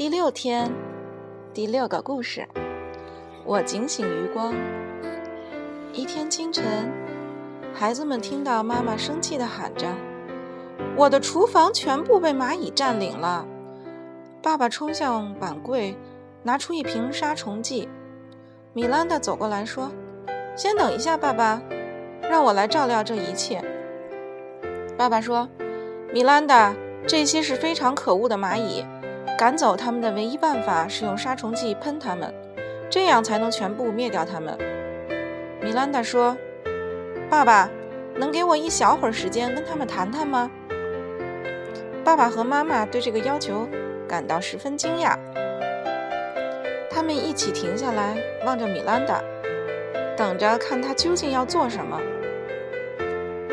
第六天，第六个故事。我警醒余光。一天清晨，孩子们听到妈妈生气地喊着：“我的厨房全部被蚂蚁占领了！”爸爸冲向碗柜，拿出一瓶杀虫剂。米兰达走过来说：“先等一下，爸爸，让我来照料这一切。”爸爸说：“米兰达，这些是非常可恶的蚂蚁。”赶走它们的唯一办法是用杀虫剂喷它们，这样才能全部灭掉它们。米兰达说：“爸爸，能给我一小会儿时间跟他们谈谈吗？”爸爸和妈妈对这个要求感到十分惊讶。他们一起停下来，望着米兰达，等着看他究竟要做什么。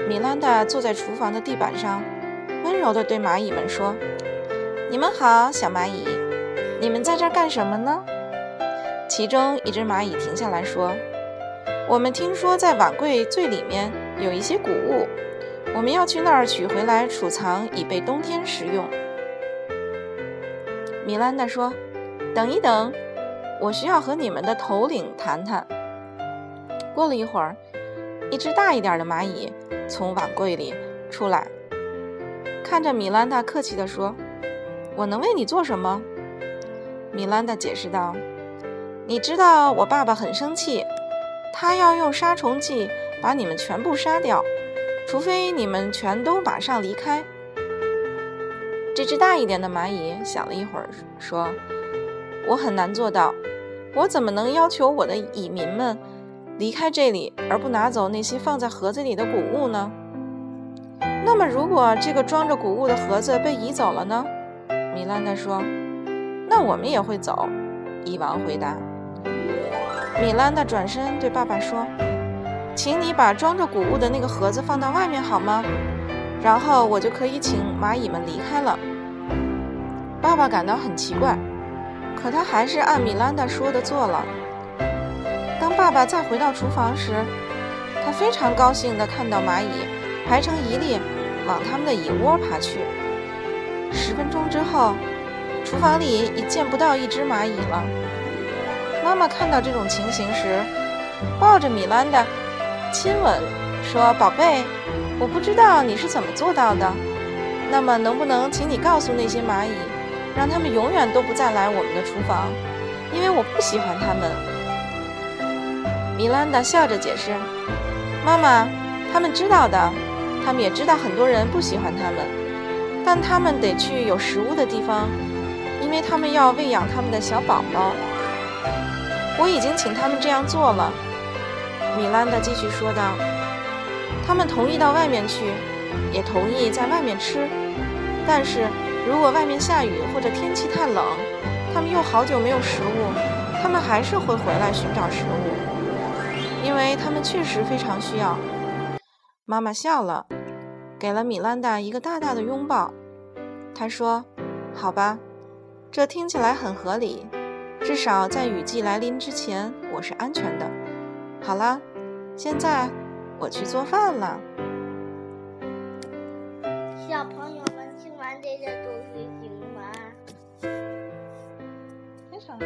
米兰达坐在厨房的地板上，温柔地对蚂蚁们说。你们好，小蚂蚁，你们在这儿干什么呢？其中一只蚂蚁停下来说：“我们听说在碗柜最里面有一些谷物，我们要去那儿取回来储藏，以备冬天食用。”米兰达说：“等一等，我需要和你们的头领谈谈。”过了一会儿，一只大一点的蚂蚁从碗柜里出来，看着米兰达，客气地说。我能为你做什么？米兰达解释道：“你知道我爸爸很生气，他要用杀虫剂把你们全部杀掉，除非你们全都马上离开。”这只大一点的蚂蚁想了一会儿，说：“我很难做到，我怎么能要求我的蚁民们离开这里，而不拿走那些放在盒子里的谷物呢？那么，如果这个装着谷物的盒子被移走了呢？”米兰达说：“那我们也会走。”蚁王回答。米兰达转身对爸爸说：“请你把装着谷物的那个盒子放到外面好吗？然后我就可以请蚂蚁们离开了。”爸爸感到很奇怪，可他还是按米兰达说的做了。当爸爸再回到厨房时，他非常高兴地看到蚂蚁排成一列往他们的蚁窝爬去。十分钟之后，厨房里已见不到一只蚂蚁了。妈妈看到这种情形时，抱着米兰达，亲吻，说：“宝贝，我不知道你是怎么做到的。那么，能不能请你告诉那些蚂蚁，让他们永远都不再来我们的厨房，因为我不喜欢他们。”米兰达笑着解释：“妈妈，他们知道的，他们也知道很多人不喜欢他们。”但他们得去有食物的地方，因为他们要喂养他们的小宝宝。我已经请他们这样做了，米兰达继续说道。他们同意到外面去，也同意在外面吃。但是如果外面下雨或者天气太冷，他们又好久没有食物，他们还是会回来寻找食物，因为他们确实非常需要。妈妈笑了。给了米兰达一个大大的拥抱，他说：“好吧，这听起来很合理，至少在雨季来临之前，我是安全的。好了，现在我去做饭了。”小朋友们听完这些故事行吗？非常好。